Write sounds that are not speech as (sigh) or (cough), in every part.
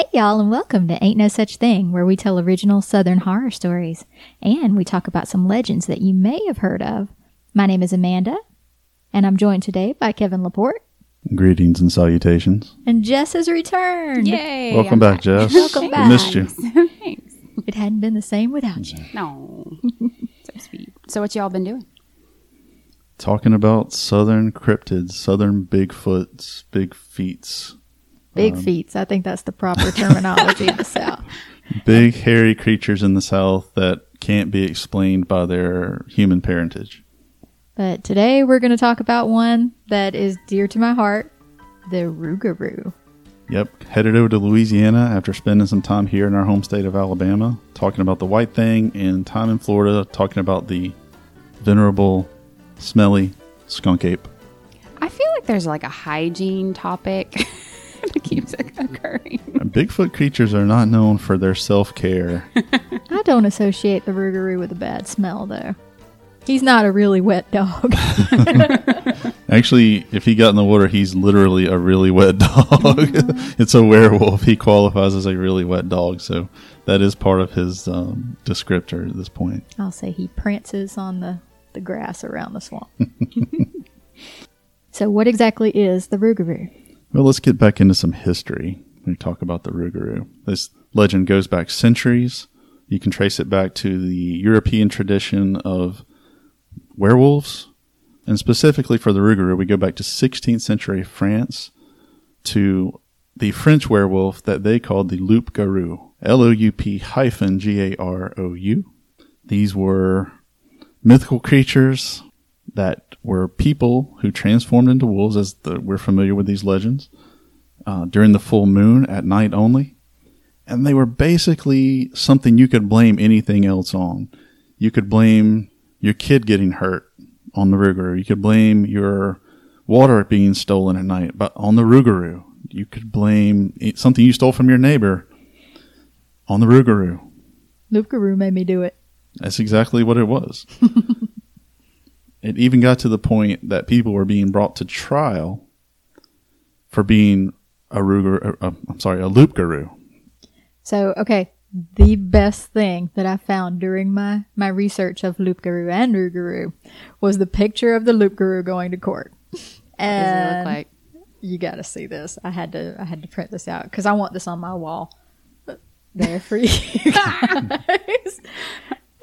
Hey, y'all, and welcome to Ain't No Such Thing, where we tell original Southern horror stories and we talk about some legends that you may have heard of. My name is Amanda, and I'm joined today by Kevin Laporte Greetings and salutations. and Jess has returned. Yay! Welcome I'm back, Jess. Welcome We back. missed you. (laughs) Thanks. It hadn't been the same without you. No, (laughs) so sweet. So what y'all been doing? Talking about southern cryptids, southern Bigfoots, big feets, Big Um, feats. I think that's the proper terminology in the South. big hairy creatures in the south that can't be explained by their human parentage. But today we're going to talk about one that is dear to my heart the Rougarou. Yep, headed over to Louisiana after spending some time here in our home state of Alabama, talking about the white thing, and time in Florida talking about the venerable, smelly skunk ape. I feel like there's like a hygiene topic (laughs) that keeps occurring. (laughs) Bigfoot creatures are not known for their self care. (laughs) I don't associate the Rougarou with a bad smell, though. He's not a really wet dog. (laughs) Actually, if he got in the water, he's literally a really wet dog. it's a werewolf. He qualifies as a really wet dog, so that is part of his um, descriptor at this point. I'll say he prances on the, the grass around the swamp. so, what exactly is the Rougarou? Well, let's get back into some history we talk about the Rougarou. This legend goes back centuries. You can trace it back to the European tradition of werewolves, and specifically for the Rougarou, we go back to 16th century France to the French werewolf that they called the Loup Garou, L O U P hyphen G A R O U. These were mythical creatures that were people who transformed into wolves, as the, we're familiar with these legends, uh, during the full moon at night only. And they were basically something you could blame anything else on. You could blame your kid getting hurt on the Rougarou. You could blame your water being stolen at night, but on the Rougarou. You could blame something you stole from your neighbor on the Rougarou. Loup-garou made me do it. That's exactly what it was. (laughs) it even got to the point that people were being brought to trial for being a Ruger, uh, I'm sorry, a loup-garou. So, okay, the best thing that I found during my, my research of Loup-garou and Rougarou was the picture of the Loup-garou going to court. What does it And look like? you got to see this. I had to I had to print this out because I want this on my wall. There for you (laughs) guys.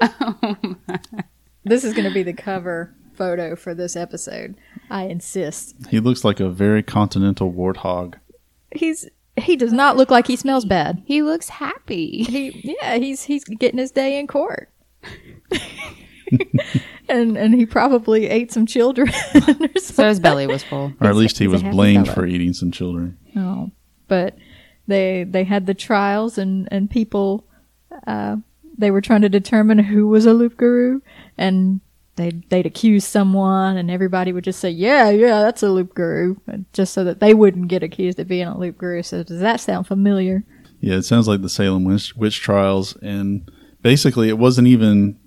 (laughs) oh this is going to be the cover photo for this episode. I insist. He looks like a very continental warthog. He's he does not look like he smells bad. He looks happy. He yeah, he's he's getting his day in court. (laughs) and and he probably ate some children or. (laughs) So his belly was full. Or at least he was blamed fellow. for eating some children. Oh, but they they had the trials and and people uh, they were trying to determine who was a loup-garou and they'd they'd accuse someone and everybody would just say yeah yeah that's a loup-garou just so that they wouldn't get accused of being a loup-garou. So does that sound familiar? Yeah, it sounds like the Salem witch, witch trials. And basically, it wasn't even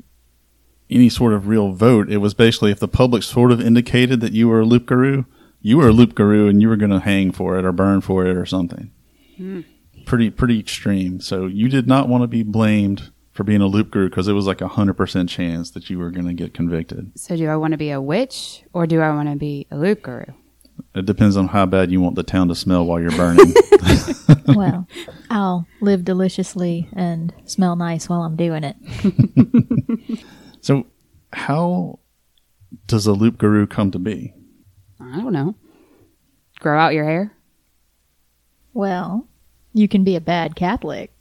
any sort of real vote. It was basically if the public sort of indicated that you were a loup-garou, you were a loup-garou and you were going to hang for it or burn for it or something. Hmm. Pretty, pretty extreme. So you did not want to be blamed for being a loup-garou because it was like a hundred percent chance that you were going to get convicted. So do I want to be a witch or do I want to be a loup-garou? It depends on how bad you want the town to smell while you're burning. (laughs) (laughs) well, I'll live deliciously and smell nice while I'm doing it. (laughs) so how does a loup-garou come to be? I don't know. Grow out your hair? Well, you can be a bad Catholic.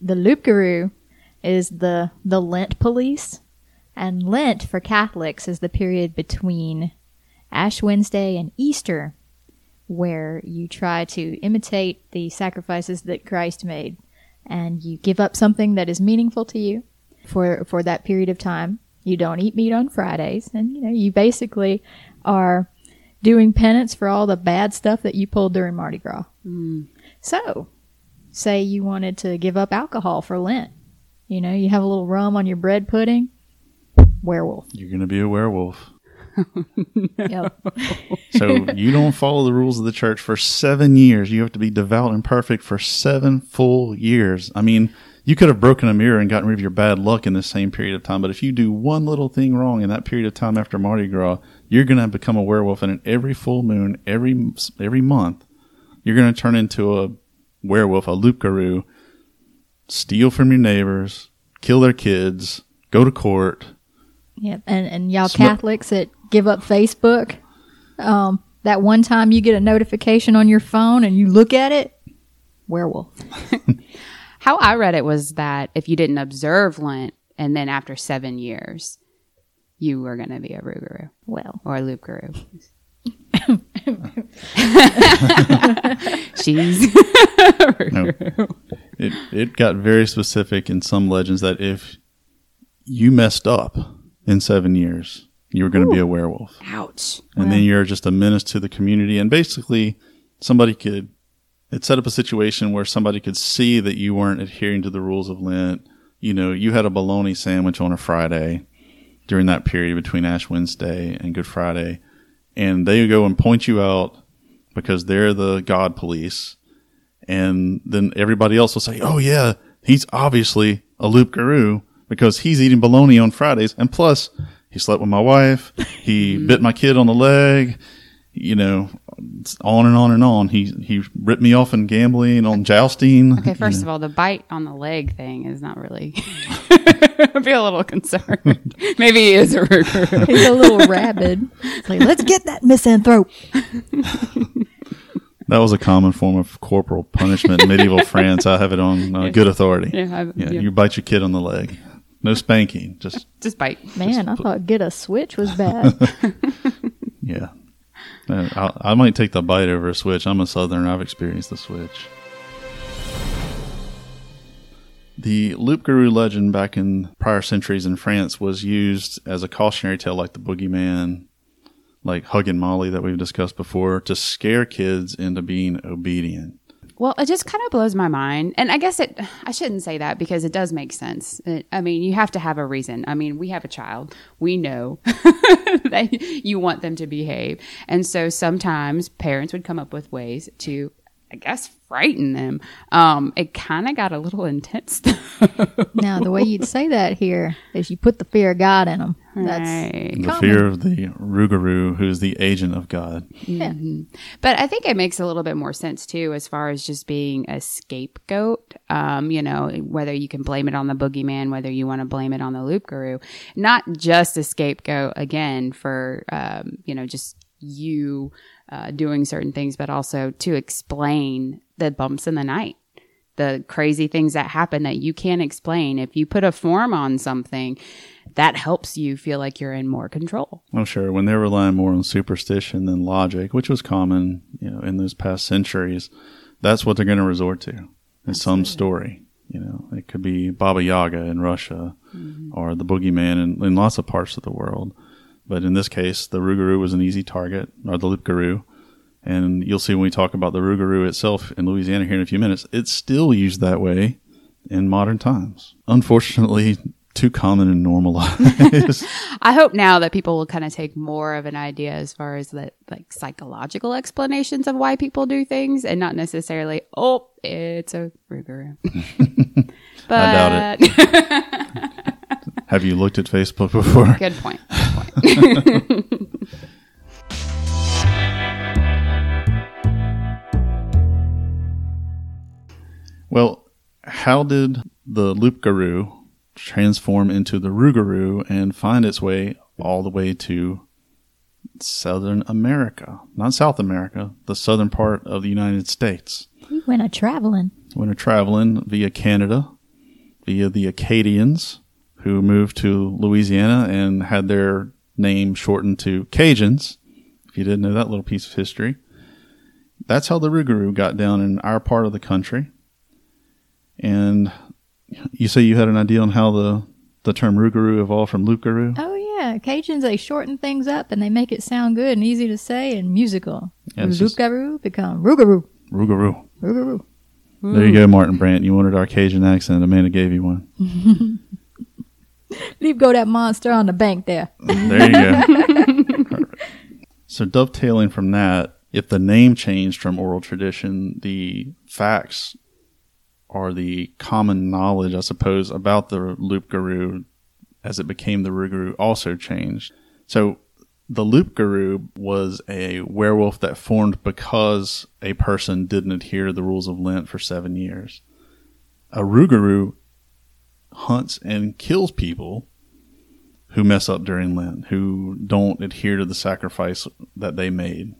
The Loup-garou is the the Lent police, and Lent for Catholics is the period between Ash Wednesday and Easter, where you try to imitate the sacrifices that Christ made, and you give up something that is meaningful to you for for that period of time. You don't eat meat on Fridays, and you know you basically are doing penance for all the bad stuff that you pulled during Mardi Gras. Mm. So, say you wanted to give up alcohol for Lent. You know, you have a little rum on your bread pudding. Werewolf. You're going to be a werewolf. (laughs) Yep. So you don't follow the rules of the church for seven years. You have to be devout and perfect for seven full years. I mean, you could have broken a mirror and gotten rid of your bad luck in the same period of time. But if you do one little thing wrong in that period of time after Mardi Gras, you're going to become a werewolf. And every full moon, every every month, you're going to turn into a werewolf, a loup-garou, steal from your neighbors, kill their kids, go to court. Yep. And and y'all Smo- Catholics that give up Facebook, um, that one time you get a notification on your phone and you look at it, werewolf. (laughs) (laughs) How I read it was that if you didn't observe Lent and then after seven years, you were going to be a Rougarou Well, or a Loup-garou. (laughs) She's No. It it got very specific in some legends that if you messed up in seven years, you were going to be a werewolf, ouch. and then you're just a menace to the community. And basically, somebody could it set up a situation where somebody could see that you weren't adhering to the rules of Lent. You know, you had a bologna sandwich on a Friday during that period between Ash Wednesday and Good Friday, and they go and point you out because they're the God police and then everybody else will say, "Oh yeah, he's obviously a loop guru because he's eating bologna on Fridays, and plus he slept with my wife, he (laughs) mm-hmm. bit my kid on the leg, you know, it's on and on and on. He he ripped me off in gambling on jousting. Okay, you first know. of all, the bite on the leg thing is not really. (laughs) I'd be a little concerned. (laughs) Maybe he is a Rougarou. he's a little rabid. It's like, let's get that misanthrope. That was a common form of corporal punishment in medieval (laughs) France. I have it on uh, good authority. Yeah, I- yeah, yeah. you bite your kid on the leg, no spanking, just (laughs) Just bite. Man, I thought get a switch was (laughs) bad. Yeah. I, I might take the bite over a switch. I'm a southerner. I've experienced the switch. The Loup Garou legend back in prior centuries in France was used as a cautionary tale like the boogeyman, like hugging Molly that we've discussed before, to scare kids into being obedient. Well, it just kind of blows my mind. And I guess it, I shouldn't say that because it does make sense. It, I mean, you have to have a reason. I mean, we have a child. We know (laughs) that you want them to behave. And so sometimes parents would come up with ways to, I guess, frighten them. Um, it kind of got a little (laughs) intense. though. now, the way you'd say that here is you put the fear of God in them. That's Right. The fear of the Rougarou, who's the agent of God. yeah. But I think it makes a little bit more sense too, as far as just being a scapegoat. Um, you know, whether you can blame it on the boogeyman, whether you want to blame it on the loup-garou, not just a scapegoat again for, um, you know, just you uh, doing certain things, but also to explain the bumps in the night. The crazy things that happen that you can't explain. If you put a form on something, that helps you feel like you're in more control. Oh, sure. When they're relying more on superstition than logic, which was common, you know, in those past centuries, that's what they're going to resort to in some story. You know, it could be Baba Yaga in Russia mm-hmm. or the boogeyman in, in lots of parts of the world. But in this case, the Rougarou was an easy target, or the Loup-Garou. And you'll see when we talk about the Rougarou itself in Louisiana here in a few minutes, it's still used that way in modern times. Unfortunately, too common and normalized. (laughs) I hope now that people will kind of take more of an idea as far as the like psychological explanations of why people do things and not necessarily, oh, it's a Rougarou. but (laughs) I doubt it. (laughs) Have you looked at Facebook before? Good point. Good point. Well, how did the Loup-Garou transform into the Rougarou and find its way all the way to Southern America? Not South America, the southern part of the United States. He went a traveling. When they're traveling via Canada, via the Acadians, who moved to Louisiana and had their name shortened to Cajuns. If you didn't know that little piece of history, that's how the Rougarou got down in our part of the country. And you say you had an idea on how the the term Rougarou evolved from Loup-Garou? Oh yeah, Cajuns they shorten things up and they make it sound good and easy to say and musical. Yeah, Loup-garou become Rougarou. Rougarou. Rougarou. There you go, Martin Brandt. You wanted our Cajun accent. Amanda gave you one. (laughs) Leave go that monster on the bank there. There you go. (laughs) So dovetailing from that, if the name changed from oral tradition, the facts are the common knowledge, I suppose, about the Loup-garou as it became the Rougarou also changed. So the Loup-garou was a werewolf that formed because a person didn't adhere to the rules of Lent for seven years. A Rougarou hunts and kills people who mess up during Lent, who don't adhere to the sacrifice that they made.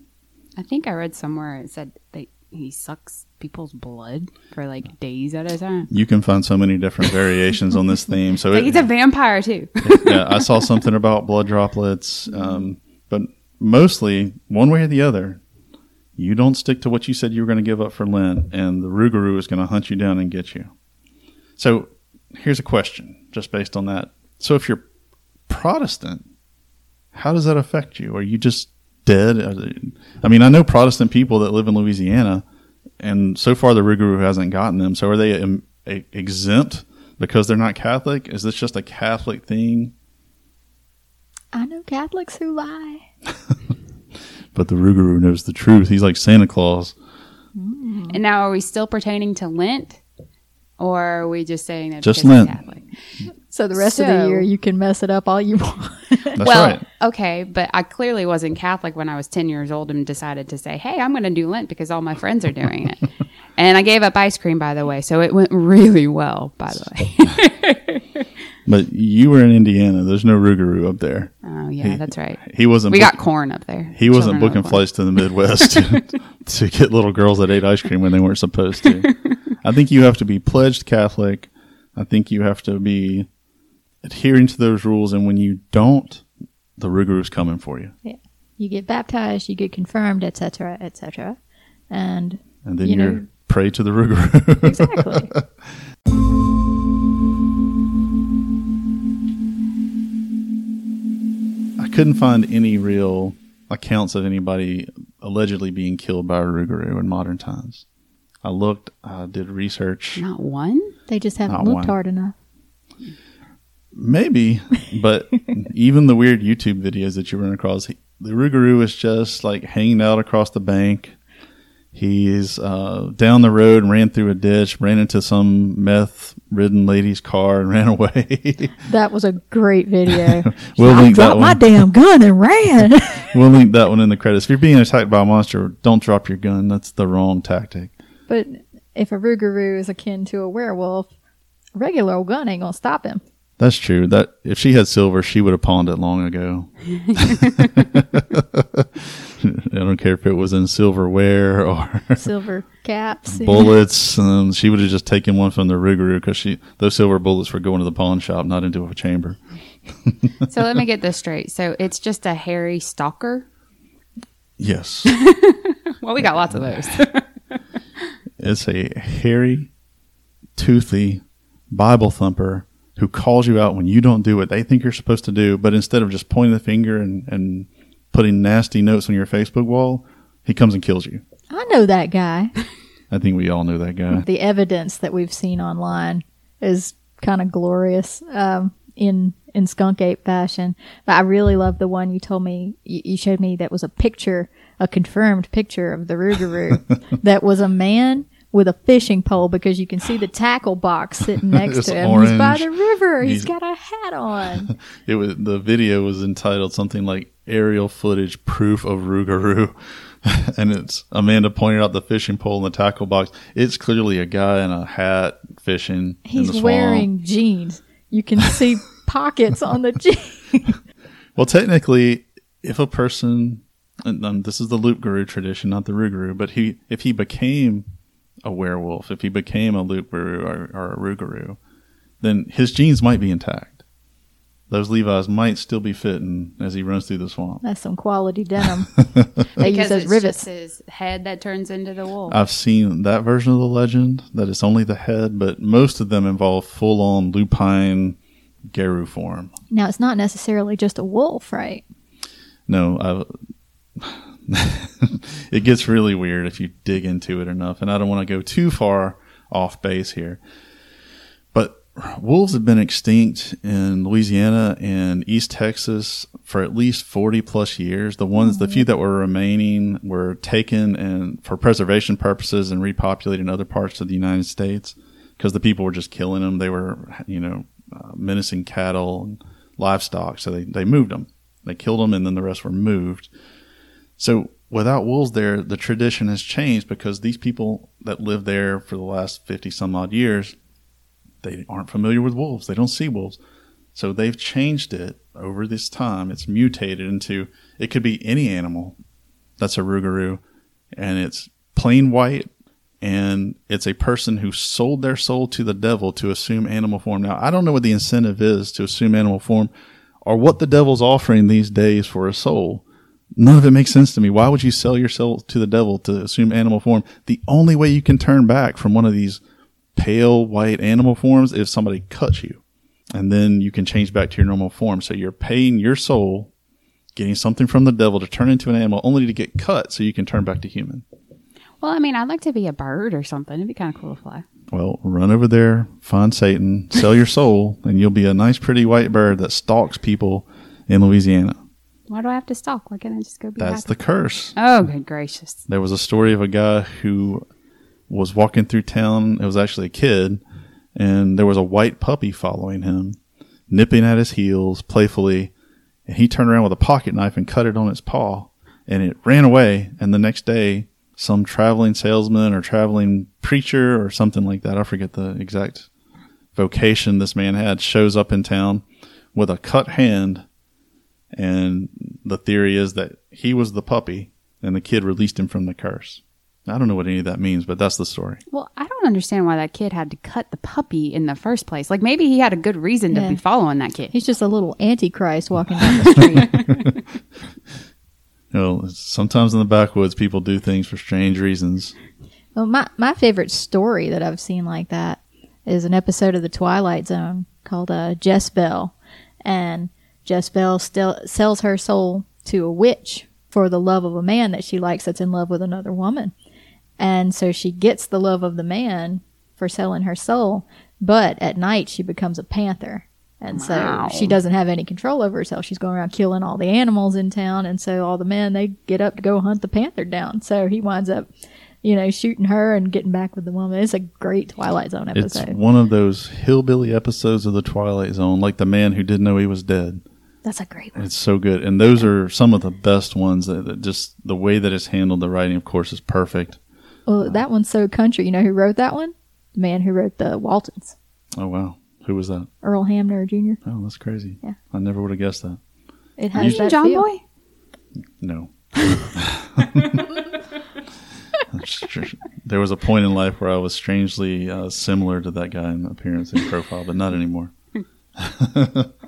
I think I read somewhere it said that he sucks people's blood for like days at a time. You can find so many different variations on this theme. So Like it, he's a vampire too. (laughs) yeah, I saw something about blood droplets, um, but mostly one way or the other, you don't stick to what you said you were going to give up for Lynn, and the Rougarou is going to hunt you down and get you. So here's a question, just based on that. So if you're Protestant, how does that affect you? Are you just dead? I mean, I know Protestant people that live in Louisiana, and so far the Rougarou hasn't gotten them. So are they um, e- exempt because they're not Catholic? Is this just a Catholic thing? I know Catholics who lie. (laughs) But the Rougarou knows the truth. He's like Santa Claus. and now are we still pertaining to Lent? Or are we just saying that Just because Lent. Catholic? So the rest of the year you can mess it up all you (laughs) want. That's well, right. okay, but I clearly wasn't Catholic when I was 10 years old and decided to say, hey, I'm going to do Lent because all my friends are doing it. (laughs) and I gave up ice cream, by the way, so it went really well, by the way. (laughs) But you were in Indiana. There's no Rougarou up there. oh, yeah, that's right. He wasn't. We book- got corn up there. He wasn't Children booking flights to the Midwest to, to get little girls that ate ice cream when they weren't supposed to. I think you have to be pledged Catholic. I think you have to be adhering to those rules, and when you don't, the rigor is coming for you, Yeah. you get baptized, you get confirmed, etc., etc. And and then You you are know- prey to the Rougarou. (laughs) exactly. I couldn't find any real accounts of anybody allegedly being killed by a Rougarou in modern times. I looked, I did research. Not one? they just haven't Not looked one. hard enough. Maybe, but (laughs) even the weird YouTube videos that you run across, he, the Rougarou is just like hanging out across the bank. He's uh, down the road and ran through a ditch, ran into some meth-ridden lady's car and (laughs) ran away. That was a great video. (laughs) We'll I link that dropped my one. damn gun and ran. we'll link that one in the credits. If you're being attacked by a monster, don't drop your gun. That's the wrong tactic. but if a Rougarou is akin to a werewolf, regular old gun ain't gonna stop him. That's true. That if she had silver, she would have pawned it long ago. (laughs) I don't care if it was in silverware or (laughs) Silver caps. bullets. Um, she would have just taken one from the Rougarou because she those silver bullets were going to the pawn shop, not into a chamber. (laughs) So let me get this straight. So it's just a hairy stalker? Yes, Well, we got lots of those. it's a hairy, toothy Bible thumper who calls you out when you don't do what they think you're supposed to do. But instead of just pointing the finger and, and putting nasty notes on your Facebook wall, he comes and kills you. I know that guy. (laughs) I think we all know that guy. The evidence that we've seen online is kind of glorious um, in in skunk ape fashion. But I really love the one you told me you, you showed me that was a picture, a confirmed picture of the Rougarou (laughs) that was a man with a fishing pole because you can see the tackle box sitting (laughs) next to him. He's by the river. He's- he's got a hat on. (laughs) It was the video was entitled something like "Aerial Footage Proof of Rougarou," (laughs) and it's Amanda pointed out the fishing pole and the tackle box. It's clearly a guy in a hat fishing. in the He's wearing jeans. You can see pockets on the jeans. Well, technically, if a person, and um, this is the Loup-garou tradition, not the Rougarou, but he, if he became a werewolf, if he became a Loup-garou or, or a Rougarou, then his genes might be intact. Those Levi's might still be fitting as he runs through the swamp. That's some quality denim. (laughs) they use those it's rivets. just his head that turns into the wolf. I've seen that version of the legend that it's only the head, but most of them involve full on lupine Garu form. Now it's not necessarily just a wolf, right? No, I, (laughs) it gets really weird if you dig into it enough, and I don't want to go too far off base here. But wolves have been extinct in Louisiana and East Texas for at least 40 plus years. The ones, the few that were remaining were taken and for preservation purposes and repopulated in other parts of the United States because the people were just killing them. They were, you know, uh, menacing cattle and livestock. So they, they moved them. They killed them and then the rest were moved. So without wolves there, the tradition has changed because these people that lived there for the last 50 some odd years, they aren't familiar with wolves. They don't see wolves. So they've changed it over this time. It's mutated into it could be any animal that's a rougarou and it's plain white and it's a person who sold their soul to the devil to assume animal form. Now, I don't know what the incentive is to assume animal form or what the devil's offering these days for a soul. None of it makes sense to me. Why would you sell yourself to the devil to assume animal form? The only way you can turn back from one of these pale white animal forms is if somebody cuts you. And then you can change back to your normal form. So you're paying your soul, getting something from the devil to turn into an animal only to get cut so you can turn back to human. Well, I mean, I'd like to be a bird or something. It'd be kind of cool to fly. Well, run over there, find Satan, sell your soul, and you'll be a nice, pretty white bird that stalks people in Louisiana. Why do I have to stalk? Why can't I just go be That's happy? the curse. oh, good gracious. There was a story of a guy who was walking through town. It was actually a kid, and there was a white puppy following him, nipping at his heels playfully. And he turned around with a pocket knife and cut it on its paw, and it ran away. And the next day, some traveling salesman or traveling preacher or something like that, I forget the exact vocation this man had, shows up in town with a cut hand. And the theory is that he was the puppy and the kid released him from the curse. I don't know what any of that means, but that's the story. Well, I don't understand why that kid had to cut the puppy in the first place. Like maybe he had a good reason to Yeah. be following that kid. He's just a little antichrist walking down the (laughs) street. (laughs) You know, sometimes in the backwoods, people do things for strange reasons. well, my my favorite story that I've seen like that is an episode of the Twilight Zone called uh, Jess-Belle, and Jess-Belle still sells her soul to a witch for the love of a man that she likes that's in love with another woman, and so she gets the love of the man for selling her soul, but at night she becomes a panther. And Wow. so she doesn't have any control over herself. She's going around killing all the animals in town. And so all the men, they get up to go hunt the panther down. So he winds up, you know, shooting her and getting back with the woman. It's a great Twilight Zone episode. It's episode. one of those hillbilly episodes of the Twilight Zone, like the man who didn't know he was dead. That's a great one. It's so good, and those are some of the best ones. That, that just the way that it's handled, the writing, of course, is perfect. Well, that one's so country. You know who wrote that one? The man who wrote the Waltons, Oh wow, who was that? Earl Hamner Jr. Oh, that's crazy. Yeah. I never would have guessed that. It has you that John feel. Boy? No. (laughs) there was a point in life where I was strangely uh, similar to that guy in appearance and profile, but not anymore. (laughs)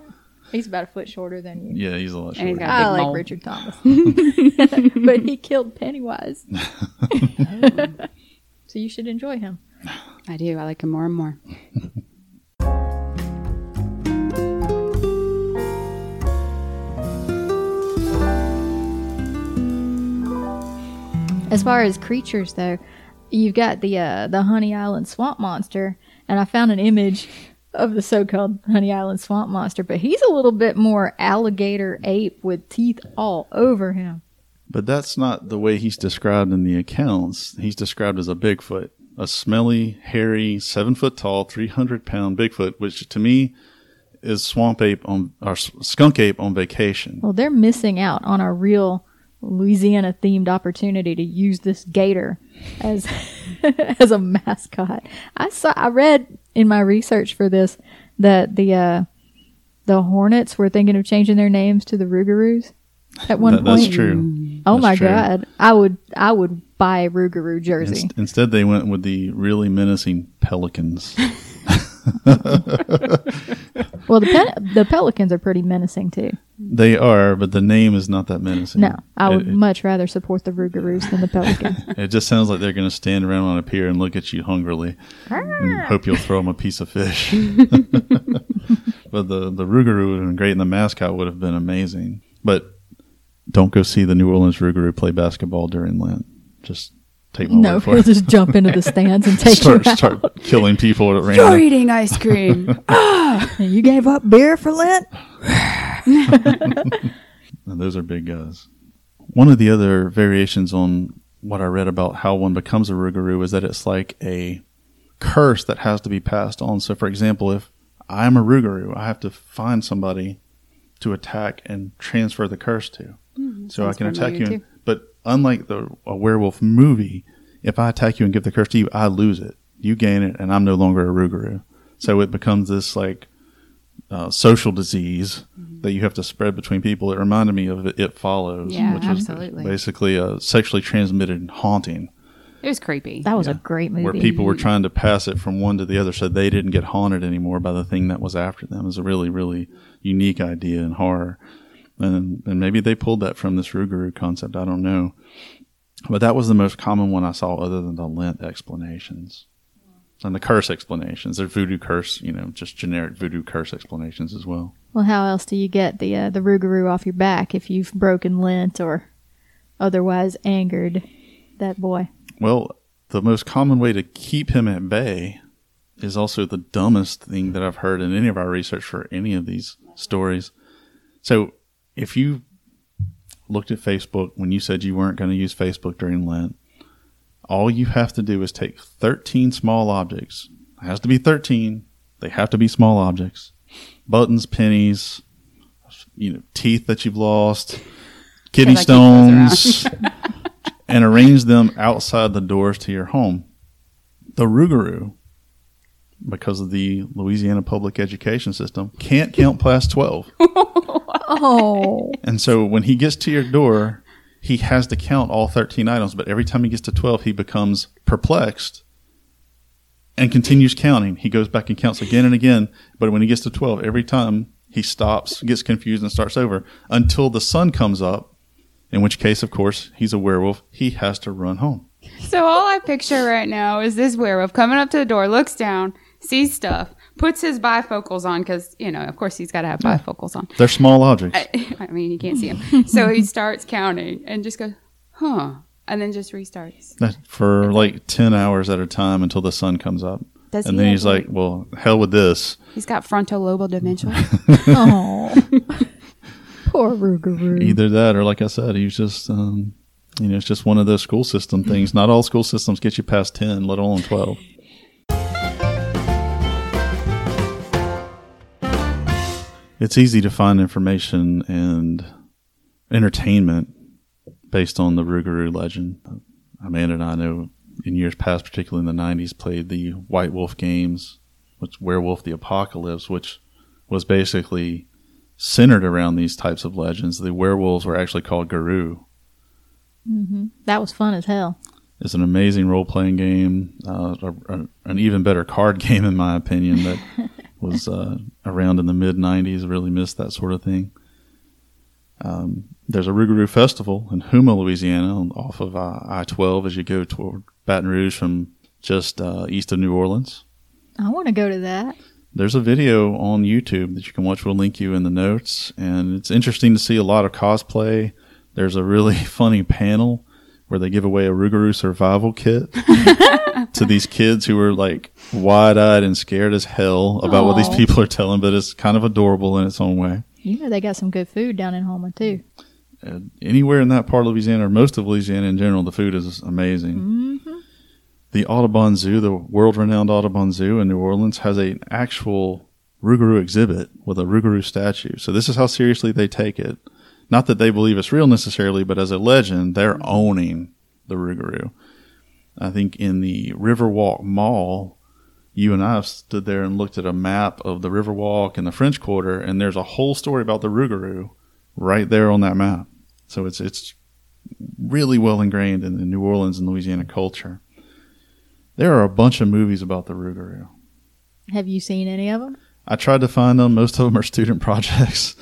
He's about a foot shorter than you. Yeah, he's a lot And he's shorter. got- I big like mole. Richard Thomas, (laughs) but he killed Pennywise. (laughs) so you should enjoy him. I do. I like him more and more. As far as creatures, though, you've got the uh, the Honey Island swamp monster, and I found an image of the so-called Honey Island swamp monster, but he's a little bit more alligator ape with teeth all over him. But that's not the way he's described in the accounts. He's described as a Bigfoot, a smelly, hairy, seven foot tall, 300 pound Bigfoot, which to me is swamp ape on, or skunk ape on vacation. Well, they're missing out on a real Louisiana themed opportunity to use this gator as (laughs) as a mascot. I saw I read in my research for this that the uh, the Hornets were thinking of changing their names to the Rougarous at one That- point. that's true. Oh That's my true. god, I would I would buy a Rougarou jersey. Inst- instead, they went with the really menacing pelicans. (laughs) (laughs) well, the pe- the Pelicans are pretty menacing too. they are, but the name is not that menacing. No, I would It, much rather support the Rougarous than the Pelicans. (laughs) it just sounds like they're going to stand around on a pier and look at you hungrily and ah. hope you'll throw them a piece of fish. (laughs) (laughs) but the the Rougarou would have been great, and the mascot would have been amazing. But don't go see the New Orleans Rougarou play basketball during Lent. Just take my No, word for he'll it. just jump into the (laughs) stands and take start you out. start killing people at random. You're eating ice cream. (laughs) ah, You gave up beer for Lent? (laughs) Those are big guys. One of the other variations on what I read about how one becomes a Rougarou is that it's like a curse that has to be passed on. So, for example, if I'm a Rougarou, I have to find somebody to attack and transfer the curse to. so I can attack you. and- too. But unlike the a werewolf movie, if I attack you and give the curse to you, I lose it. You gain it, and I'm no longer a Rougarou. So it becomes this like uh, social disease Mm-hmm. that you have to spread between people. It reminded me of It Follows, Yeah, which absolutely. was basically a sexually transmitted haunting It was creepy. That was a great movie. where people were trying to pass it from one to the other so they didn't get haunted anymore by the thing that was after them. It was a really, really unique idea in horror. And, and maybe they pulled that from this Rougarou concept. I don't know. But that was the most common one I saw other than the Lent explanations. And the curse explanations. They're voodoo curse, you know, just generic voodoo curse explanations as well. Well, how else do you get the uh, the Rougarou off your back if you've broken Lent or otherwise angered that boy? Well, the most common way to keep him at bay is also the dumbest thing that I've heard in any of our research for any of these stories. So, if you looked at Facebook when you said you weren't going to use Facebook during Lent, all you have to do is take 13 small objects. It has to be 13. They have to be small objects. Buttons, pennies, you know, teeth that you've lost, kidney I keep those stones, (laughs) and arrange them outside the doors to your home. The Rougarou, because of the Louisiana public education system, can't count past 12. (laughs) Oh, And so when he gets to your door, he has to count all 13 items, but every time he gets to 12, he becomes perplexed and continues counting. He goes back and counts again and again, but when he gets to 12, every time he stops, gets confused, and starts over until the sun comes up, in which case, of course, he's a werewolf. He has to run home. So all I picture right now is this werewolf coming up to the door, looks down, sees stuff, puts his bifocals on because you know, of course, he's got to have bifocals on. They're small objects. I mean, you can't see them. so he starts counting and just goes, "Huh," and then just restarts. for like 10 hours at a time until the sun comes up. Does and he then he's like, well, hell with this. He's got frontal lobal dementia. (laughs) oh, (laughs) poor Rougarou. Either that or, like I said, he's just, um, you know, it's just one of those school system things. Not all school systems get you past 10, let alone 12. It's easy to find information and entertainment based on the Rougarou legend. Amanda and I know in years past, particularly in the 90s, played the White Wolf games, which Werewolf the Apocalypse, which was basically centered around these types of legends. The werewolves were actually called Garou. That was fun as hell. It's an amazing role playing game, uh, a, a, an even better card (laughs) game, in my opinion, that (laughs) was uh, around in the mid 90s. Really missed that sort of thing. Um, there's a Rougarou Festival in Houma, Louisiana, off of uh, I 12 as you go toward Baton Rouge from just uh, east of New Orleans. I want to go to that. There's a video on YouTube that you can watch. We'll link you in the notes. And it's interesting to see a lot of cosplay. There's a really (laughs) funny panel where they give away a Rougarou survival kit (laughs) to these kids who are like wide eyed and scared as hell about what these people are telling, but it's kind of adorable in its own way. You know they got some good food down in Houma too. Uh, anywhere in that part of Louisiana, or most of Louisiana in general, the food is amazing. The Audubon Zoo, the world renowned Audubon Zoo in New Orleans, has an actual Rougarou exhibit with a Rougarou statue. So this is how seriously they take it. Not that they believe it's real necessarily, but as a legend, they're owning the Rougarou. I think in the Riverwalk Mall, you and I have stood there and looked at a map of the Riverwalk and the French Quarter, and there's a whole story about the Rougarou right there on that map. So it's it's really well ingrained in the New Orleans and Louisiana culture. There are a bunch of movies about the Rougarou. Have you seen any of them? I tried to find them. Most of them are student (laughs) projects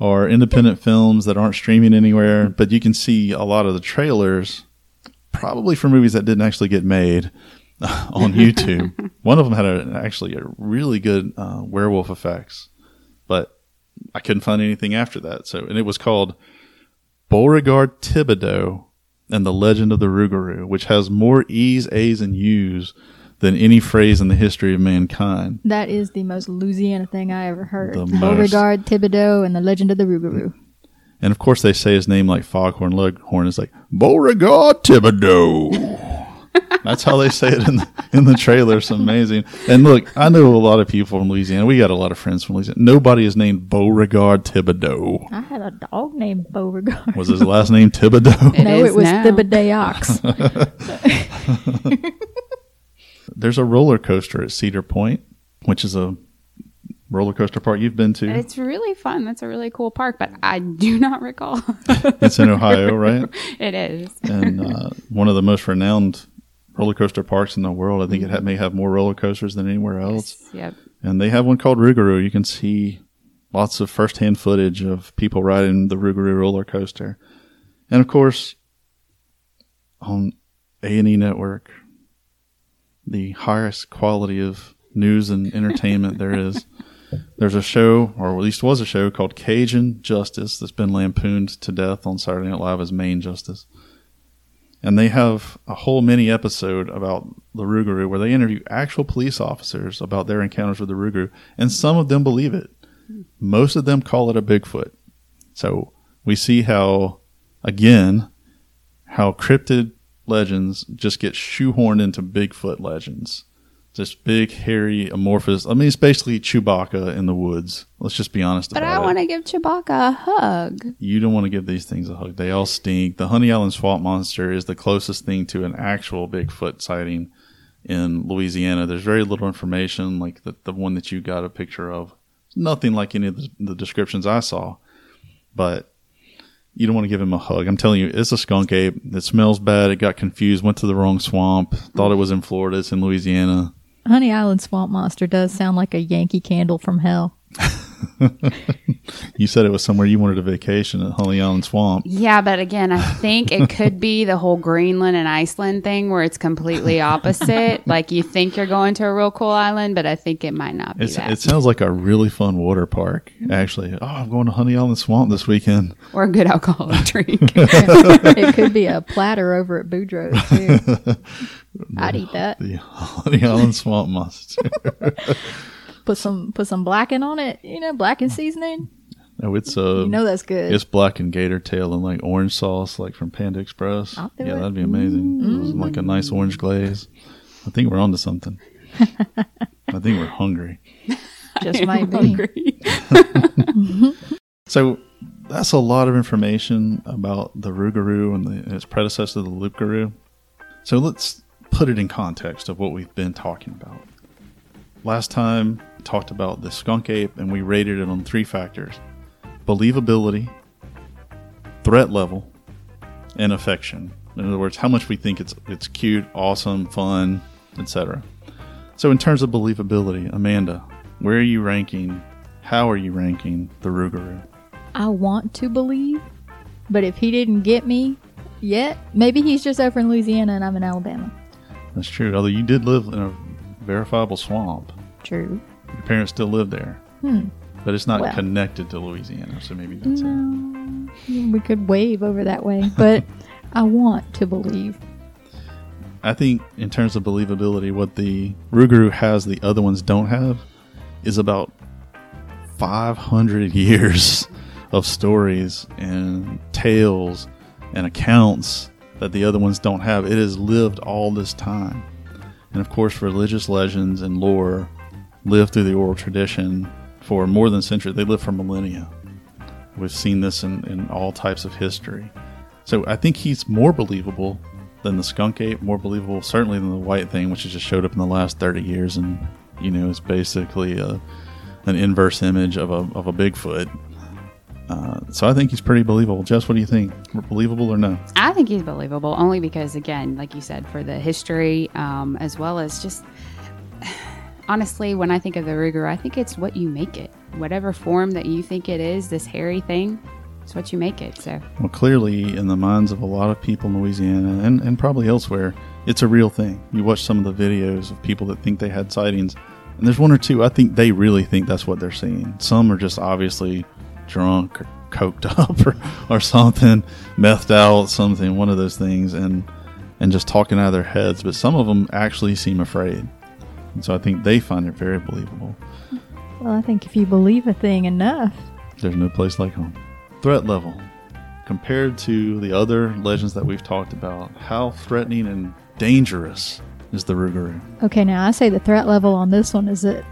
or independent films that aren't streaming anywhere. But you can see a lot of the trailers, probably for movies that didn't actually get made (laughs) on YouTube. (laughs) One of them had a, actually a really good uh, werewolf effects, but I couldn't find anything after that. So, and it was called Beauregard Thibodeau and the legend of the Rougarou, which has more E's, A's, and U's than any phrase in the history of mankind. That is the most Louisiana thing I ever heard. The Beauregard, Thibodeau, and the legend of the Rougarou. And of course, they say his name like Foghorn Leghorn is like Beauregard Thibodeau. (laughs) That's how they say it in the, in the trailer. It's amazing. And look, I know a lot of people from Louisiana. We got a lot of friends from Louisiana. Nobody is named Beauregard Thibodeau. I had a dog named Beauregard. Was his last name Thibodeau? It no, it was now. Thibodeaux. (laughs) (laughs) There's a roller coaster at Cedar Point, which is a roller coaster park you've been to. It's really fun. That's a really cool park, but I do not recall. (laughs) It's in Ohio, right? (laughs) it is. And uh, one of the most renowned roller coaster parks in the world. I think it ha- may have more roller coasters than anywhere else. Yep. And they have one called Rougarou. You can see lots of firsthand footage of people riding the Rougarou roller coaster. And of course, on A&E Network, the highest quality of news and entertainment there is. (laughs) There's a show, or at least was a show, called Cajun Justice that's been lampooned to death on Saturday Night Live as Maine Justice. And they have a whole mini episode about the Rougarou where they interview actual police officers about their encounters with the Rougarou, and some of them believe it. Most of them call it a Bigfoot. So we see how, again, how cryptid legends just get shoehorned into Bigfoot legends. This big, hairy, amorphous. I mean, it's basically Chewbacca in the woods. Let's just be honest about it. But about I it. want to give Chewbacca a hug. You don't want to give these things a hug. They all stink. The Honey Island Swamp Monster is the closest thing to an actual Bigfoot sighting in Louisiana. There's very little information, like the, the one that you got a picture of. Nothing like any of the, the descriptions I saw. But you don't want to give him a hug. I'm telling you, it's a skunk ape. It smells bad. It got confused, went to the wrong swamp, thought it was in Florida. It's in Louisiana. Honey Island Swamp Monster does sound like a Yankee candle from hell. (laughs) (laughs) You said it was somewhere you wanted a vacation at Honey Island Swamp. Yeah, but again, I think it could be the whole Greenland and Iceland thing where it's completely opposite. (laughs) like you think you're going to a real cool island, but I think it might not be It's, that. it sounds like a really fun water park, mm-hmm. actually. Oh, I'm going to Honey Island Swamp this weekend. or a good alcoholic (laughs) drink. it could be a platter over at Boudreaux's too. I'd eat that. The Honey Island Swamp Monster. Put some put some blackened on it. You know, blackened seasoning. Oh, it's uh, You know that's good. it's black and gator tail and like orange sauce, like from Panda Express. I'll do yeah, it. that'd be amazing. It was like a nice orange glaze. I think we're onto something. (laughs) I think we're hungry. Just might be. Hungry. (laughs) So that's a lot of information about the Rougarou and, the, and its predecessor, the Loup-garou. So let's put it in context of what we've been talking about. Last time we talked about the skunk ape and we rated it on three factors: believability, threat level, and affection. In other words, how much we think it's it's cute, awesome, fun, etc. So in terms of believability, Amanda, where are you ranking? How are you ranking the Rougarou? I want to believe, but if he didn't get me yet, maybe he's just over in Louisiana and I'm in Alabama. That's true. Although you did live in a verifiable swamp, True. Your parents still live there, Hmm. but it's not Well. connected to Louisiana. So maybe that's it. We could wave over that way, but (laughs) I want to believe. I think in terms of believability, what the Rougarou has the other ones don't have is about 500 (laughs) years of stories and tales and accounts that the other ones don't have. It has lived all this time. And of course, religious legends and lore live through the oral tradition for more than a century. They lived for millennia. We've seen this in, in all types of history. So I think he's more believable than the skunk ape, more believable certainly than the white thing, which has just showed up in the last 30 years and, you know, is basically a, an inverse image of a, of a Bigfoot. Uh, so I think he's pretty believable. Jess, what do you think? Believable or no? I think he's believable only because, again, like you said, for the history, um, as well as just honestly, when I think of the Rougarou, I think it's what you make it. Whatever form that you think it is, this hairy thing, it's what you make it. So Well, clearly, in the minds of a lot of people in Louisiana and, and probably elsewhere, it's a real thing. You watch some of the videos of people that think they had sightings, and there's one or two, I think they really think that's what they're seeing. Some are just obviously drunk or coked (laughs) up or, or something, methed out, something, one of those things, and and just talking out of their heads. But some of them actually seem afraid, and so I think they find it very believable. Well, I think if you believe a thing enough, There's no place like home. Threat level. Compared to the other legends that we've talked about, how threatening and dangerous is the Rougarou? Okay, now I say the threat level on this one is at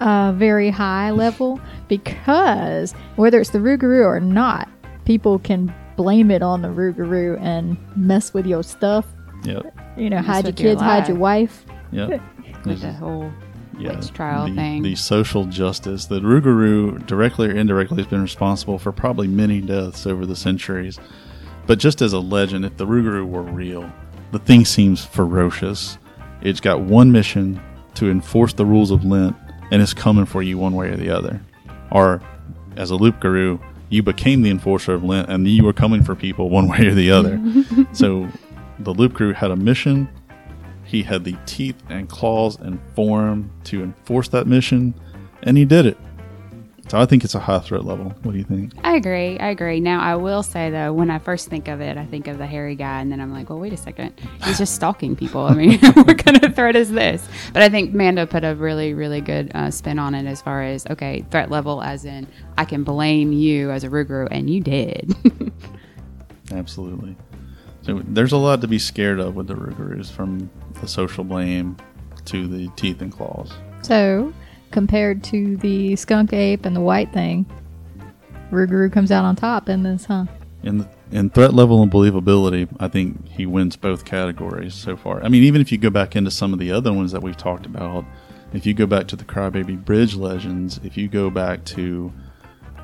a very high level because whether it's the Rougarou or not, people can blame it on the Rougarou and mess with your stuff. Yep. You know, Mess hide your with your kids, hide your wife. Yep. (laughs) with the whole yeah, witch trial the, thing. The social justice. The Rougarou, directly or indirectly, has been responsible for probably many deaths over the centuries. But just as a legend, if the Rougarou were real, the thing seems ferocious. It's got one mission to enforce the rules of Lent, and it's coming for you one way or the other. Or, as a Loup-Garou, you became the enforcer of Lent, and you were coming for people one (laughs) way or the other. (laughs) so, the Loup-Garou had a mission, he had the teeth and claws and form to enforce that mission, and he did it. So I think it's a high threat level. What do you think? I agree. I agree. Now, I will say though, when I first think of it, I think of the hairy guy, and then I'm like, well, wait a second. He's just stalking people. I mean, (laughs) what kind of threat is this? But I think Mando put a really, really good uh, spin on it as far as okay, threat level, as in I can blame you as a Rougarou, and you did. (laughs) Absolutely. There's a lot to be scared of with the Rougarous, from the social blame to the teeth and claws. So, compared to the skunk ape and the white thing, Rougarou comes out on top in this, huh? In the, in threat level and believability, I think he wins both categories so far. I mean, even if you go back into some of the other ones that we've talked about, if you go back to the Crybaby Bridge legends, if you go back to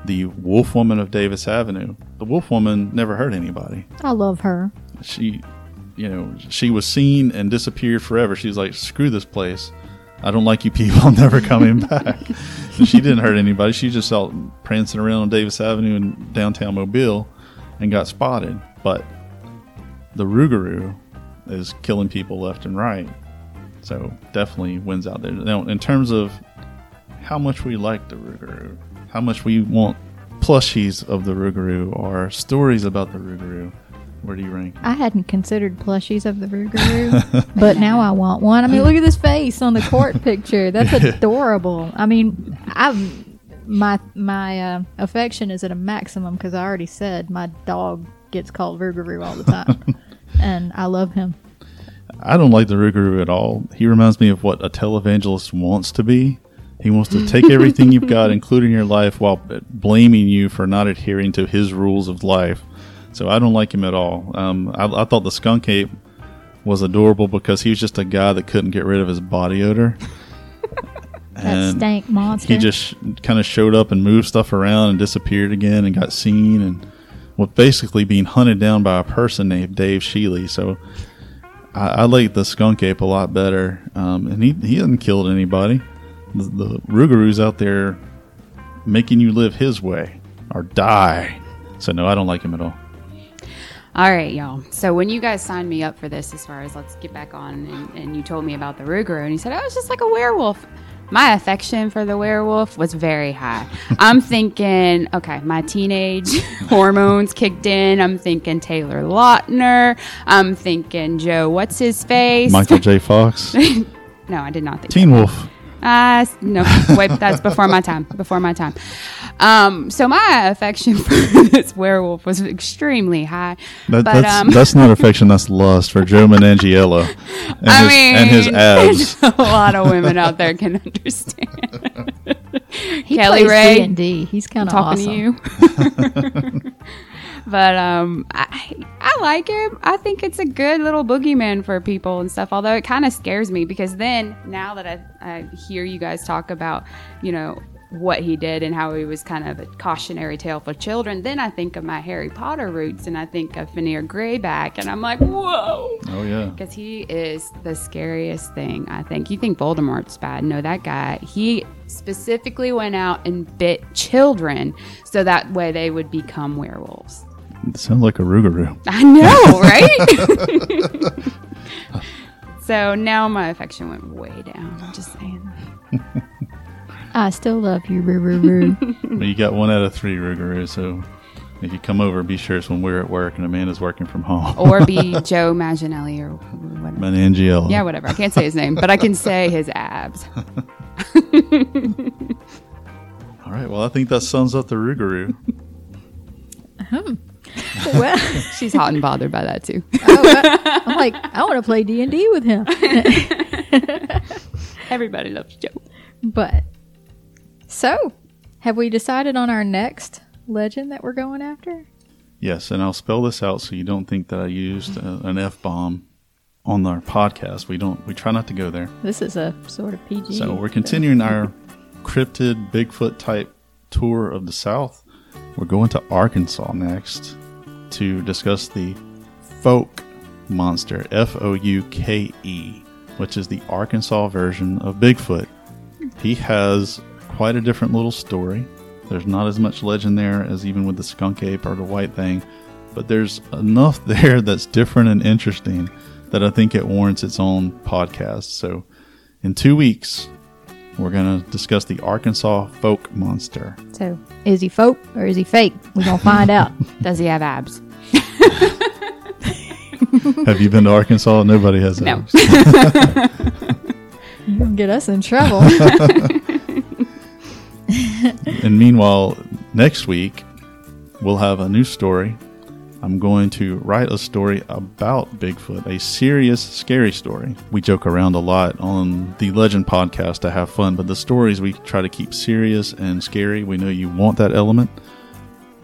the Wolf Woman of Davis Avenue, the Wolf Woman never hurt anybody. I love her. She, you know, she was seen and disappeared forever. She was like, "Screw this place. I don't like you people. (laughs) I'm never coming back." (laughs) She didn't hurt anybody. She just out prancing around on Davis Avenue in downtown Mobile and got spotted. But the Rougarou is killing people left and right. So definitely wins out there. Now, in terms of how much we like the Rougarou, how much we want plushies of the Rougarou or stories about the Rougarou, where do you rank? I hadn't considered plushies of the Rougarou, (laughs) but now I want one. I mean, look at this face on the court picture. That's (laughs) adorable. I mean, I my my uh, affection is at a maximum because I already said my dog gets called Rougarou all the time, (laughs) and I love him. I don't like the Rougarou at all. He reminds me of what a televangelist wants to be. He wants to take everything you've got, including your life, while blaming you for not adhering to his rules of life. So I don't like him at all. Um, I, I thought the skunk ape was adorable because he was just a guy that couldn't get rid of his body odor. (laughs) (laughs) That stank monster. he just kind of showed up and moved stuff around and disappeared again and got seen and was basically being hunted down by a person named Dave Shealy. So I, I like the skunk ape a lot better. Um, and he, he hasn't killed anybody. The, the Rougarou's out there making you live his way or die. So no, I don't like him at all. All right, y'all. So when you guys signed me up for this, as far as let's get back on, and, and you told me about the Ruger, and you said, oh, was just like a werewolf. My affection for the werewolf was very high. (laughs) I'm thinking, okay, my teenage (laughs) hormones kicked in. I'm thinking Taylor Lautner. I'm thinking Joe, what's his face? Michael J. (laughs) Fox, no, I did not think. Teen Wolf. Uh, no, wait, that's before my time. Before my time. Um, so my affection (laughs) for this werewolf was extremely high. That, but that's um, that's not affection. That's lust for Joe Manganiello (laughs) and, I his, mean, and his (laughs) abs. a lot of women out there can understand. he Kelly plays Ray, D&D. He's kind of talking awesome. to you. but um, I I like him. I think it's a good little boogeyman for people and stuff. Although it kind of scares me because then now that I, I hear you guys talk about, you know. What he did and how he was kind of a cautionary tale for children. Then I think of my Harry Potter roots and I think of Fenrir Greyback, and I'm like, whoa, Oh yeah. because he is the scariest thing, I think. You think Voldemort's bad. No, that guy, he specifically went out and bit children so that way they would become werewolves. It sounds like a Rougarou. I know, (laughs) right? (laughs) so now my affection went way down. I'm just saying. (laughs) I still love you, Roo Roo Roo. (laughs) But you got one out of three Rougarou, so If you come over, be sure it's when we're at work and Amanda's working from home. or be (laughs) Joe Manganiello or whatever. Manangiello. Yeah, whatever. I can't say his name, but I can say his abs. (laughs) All right. Well, I think that sums up the Rougarou. Uh-huh. well, She's hot and bothered by that too. Oh, I'm like, I want to play D and D with him. Everybody loves Joe. But so, have we decided on our next legend that we're going after? Yes, and I'll spell this out so you don't think that I used uh, an f bomb on our podcast. We don't. We try not to go there. This is a sort of PG. So we're continuing our cryptid Bigfoot type tour of the South. We're going to Arkansas next to discuss the Fouke monster, F O U K E, which is the Arkansas version of Bigfoot. He has quite a different little story. There's not as much legend there as even with the skunk ape or the white thing, but there's enough (laughs) there that's different and interesting that I think it warrants its own podcast. So, in two weeks, we're going to discuss the Arkansas Fouke monster. So, is he Fouke or is he fake? We're gonna find out. (laughs) Does he have abs? (laughs) Have you been to Arkansas? Nobody has. No. abs. You're gonna get us in trouble. (laughs) And meanwhile, next week, we'll have a new story. I'm going to write a story about Bigfoot, a serious, scary story. We joke around a lot on the Legend podcast to have fun, but the stories we try to keep serious and scary. We know you want that element.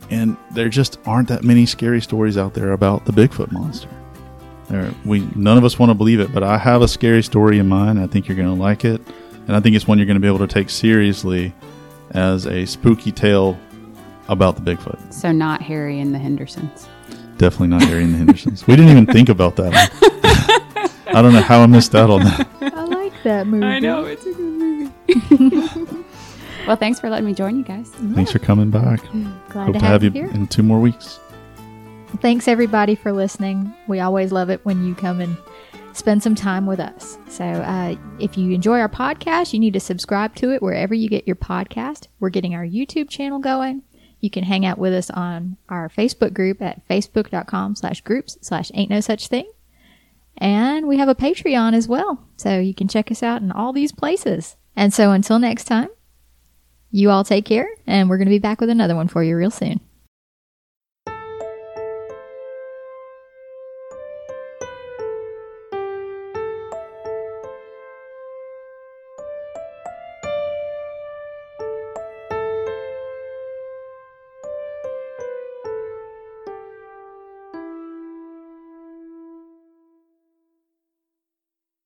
And there just aren't that many scary stories out there about the Bigfoot monster. There, we none of us want to believe it, but I have a scary story in mind. I think you're going to like it, and I think it's one you're going to be able to take seriously as a spooky tale about the Bigfoot. So not Harry and the Hendersons. Definitely not Harry and the Hendersons. We didn't even think about that. (laughs) I don't know how I missed out on that. I like that movie. I know it's a good movie. (laughs) well, thanks for letting me join you guys. Thanks for coming back. Glad Hope to to have, have you you here. in two more weeks. Thanks everybody for listening. We always love it when you come and spend some time with us. So, uh, if you enjoy our podcast, you need to subscribe to it wherever you get your podcast. We're getting our YouTube channel going. You can hang out with us on our Facebook group at facebook.com slash groups slash ain't no such thing. And we have a Patreon as well. So you can check us out in all these places. And so until next time, you all take care and we're going to be back with another one for you real soon.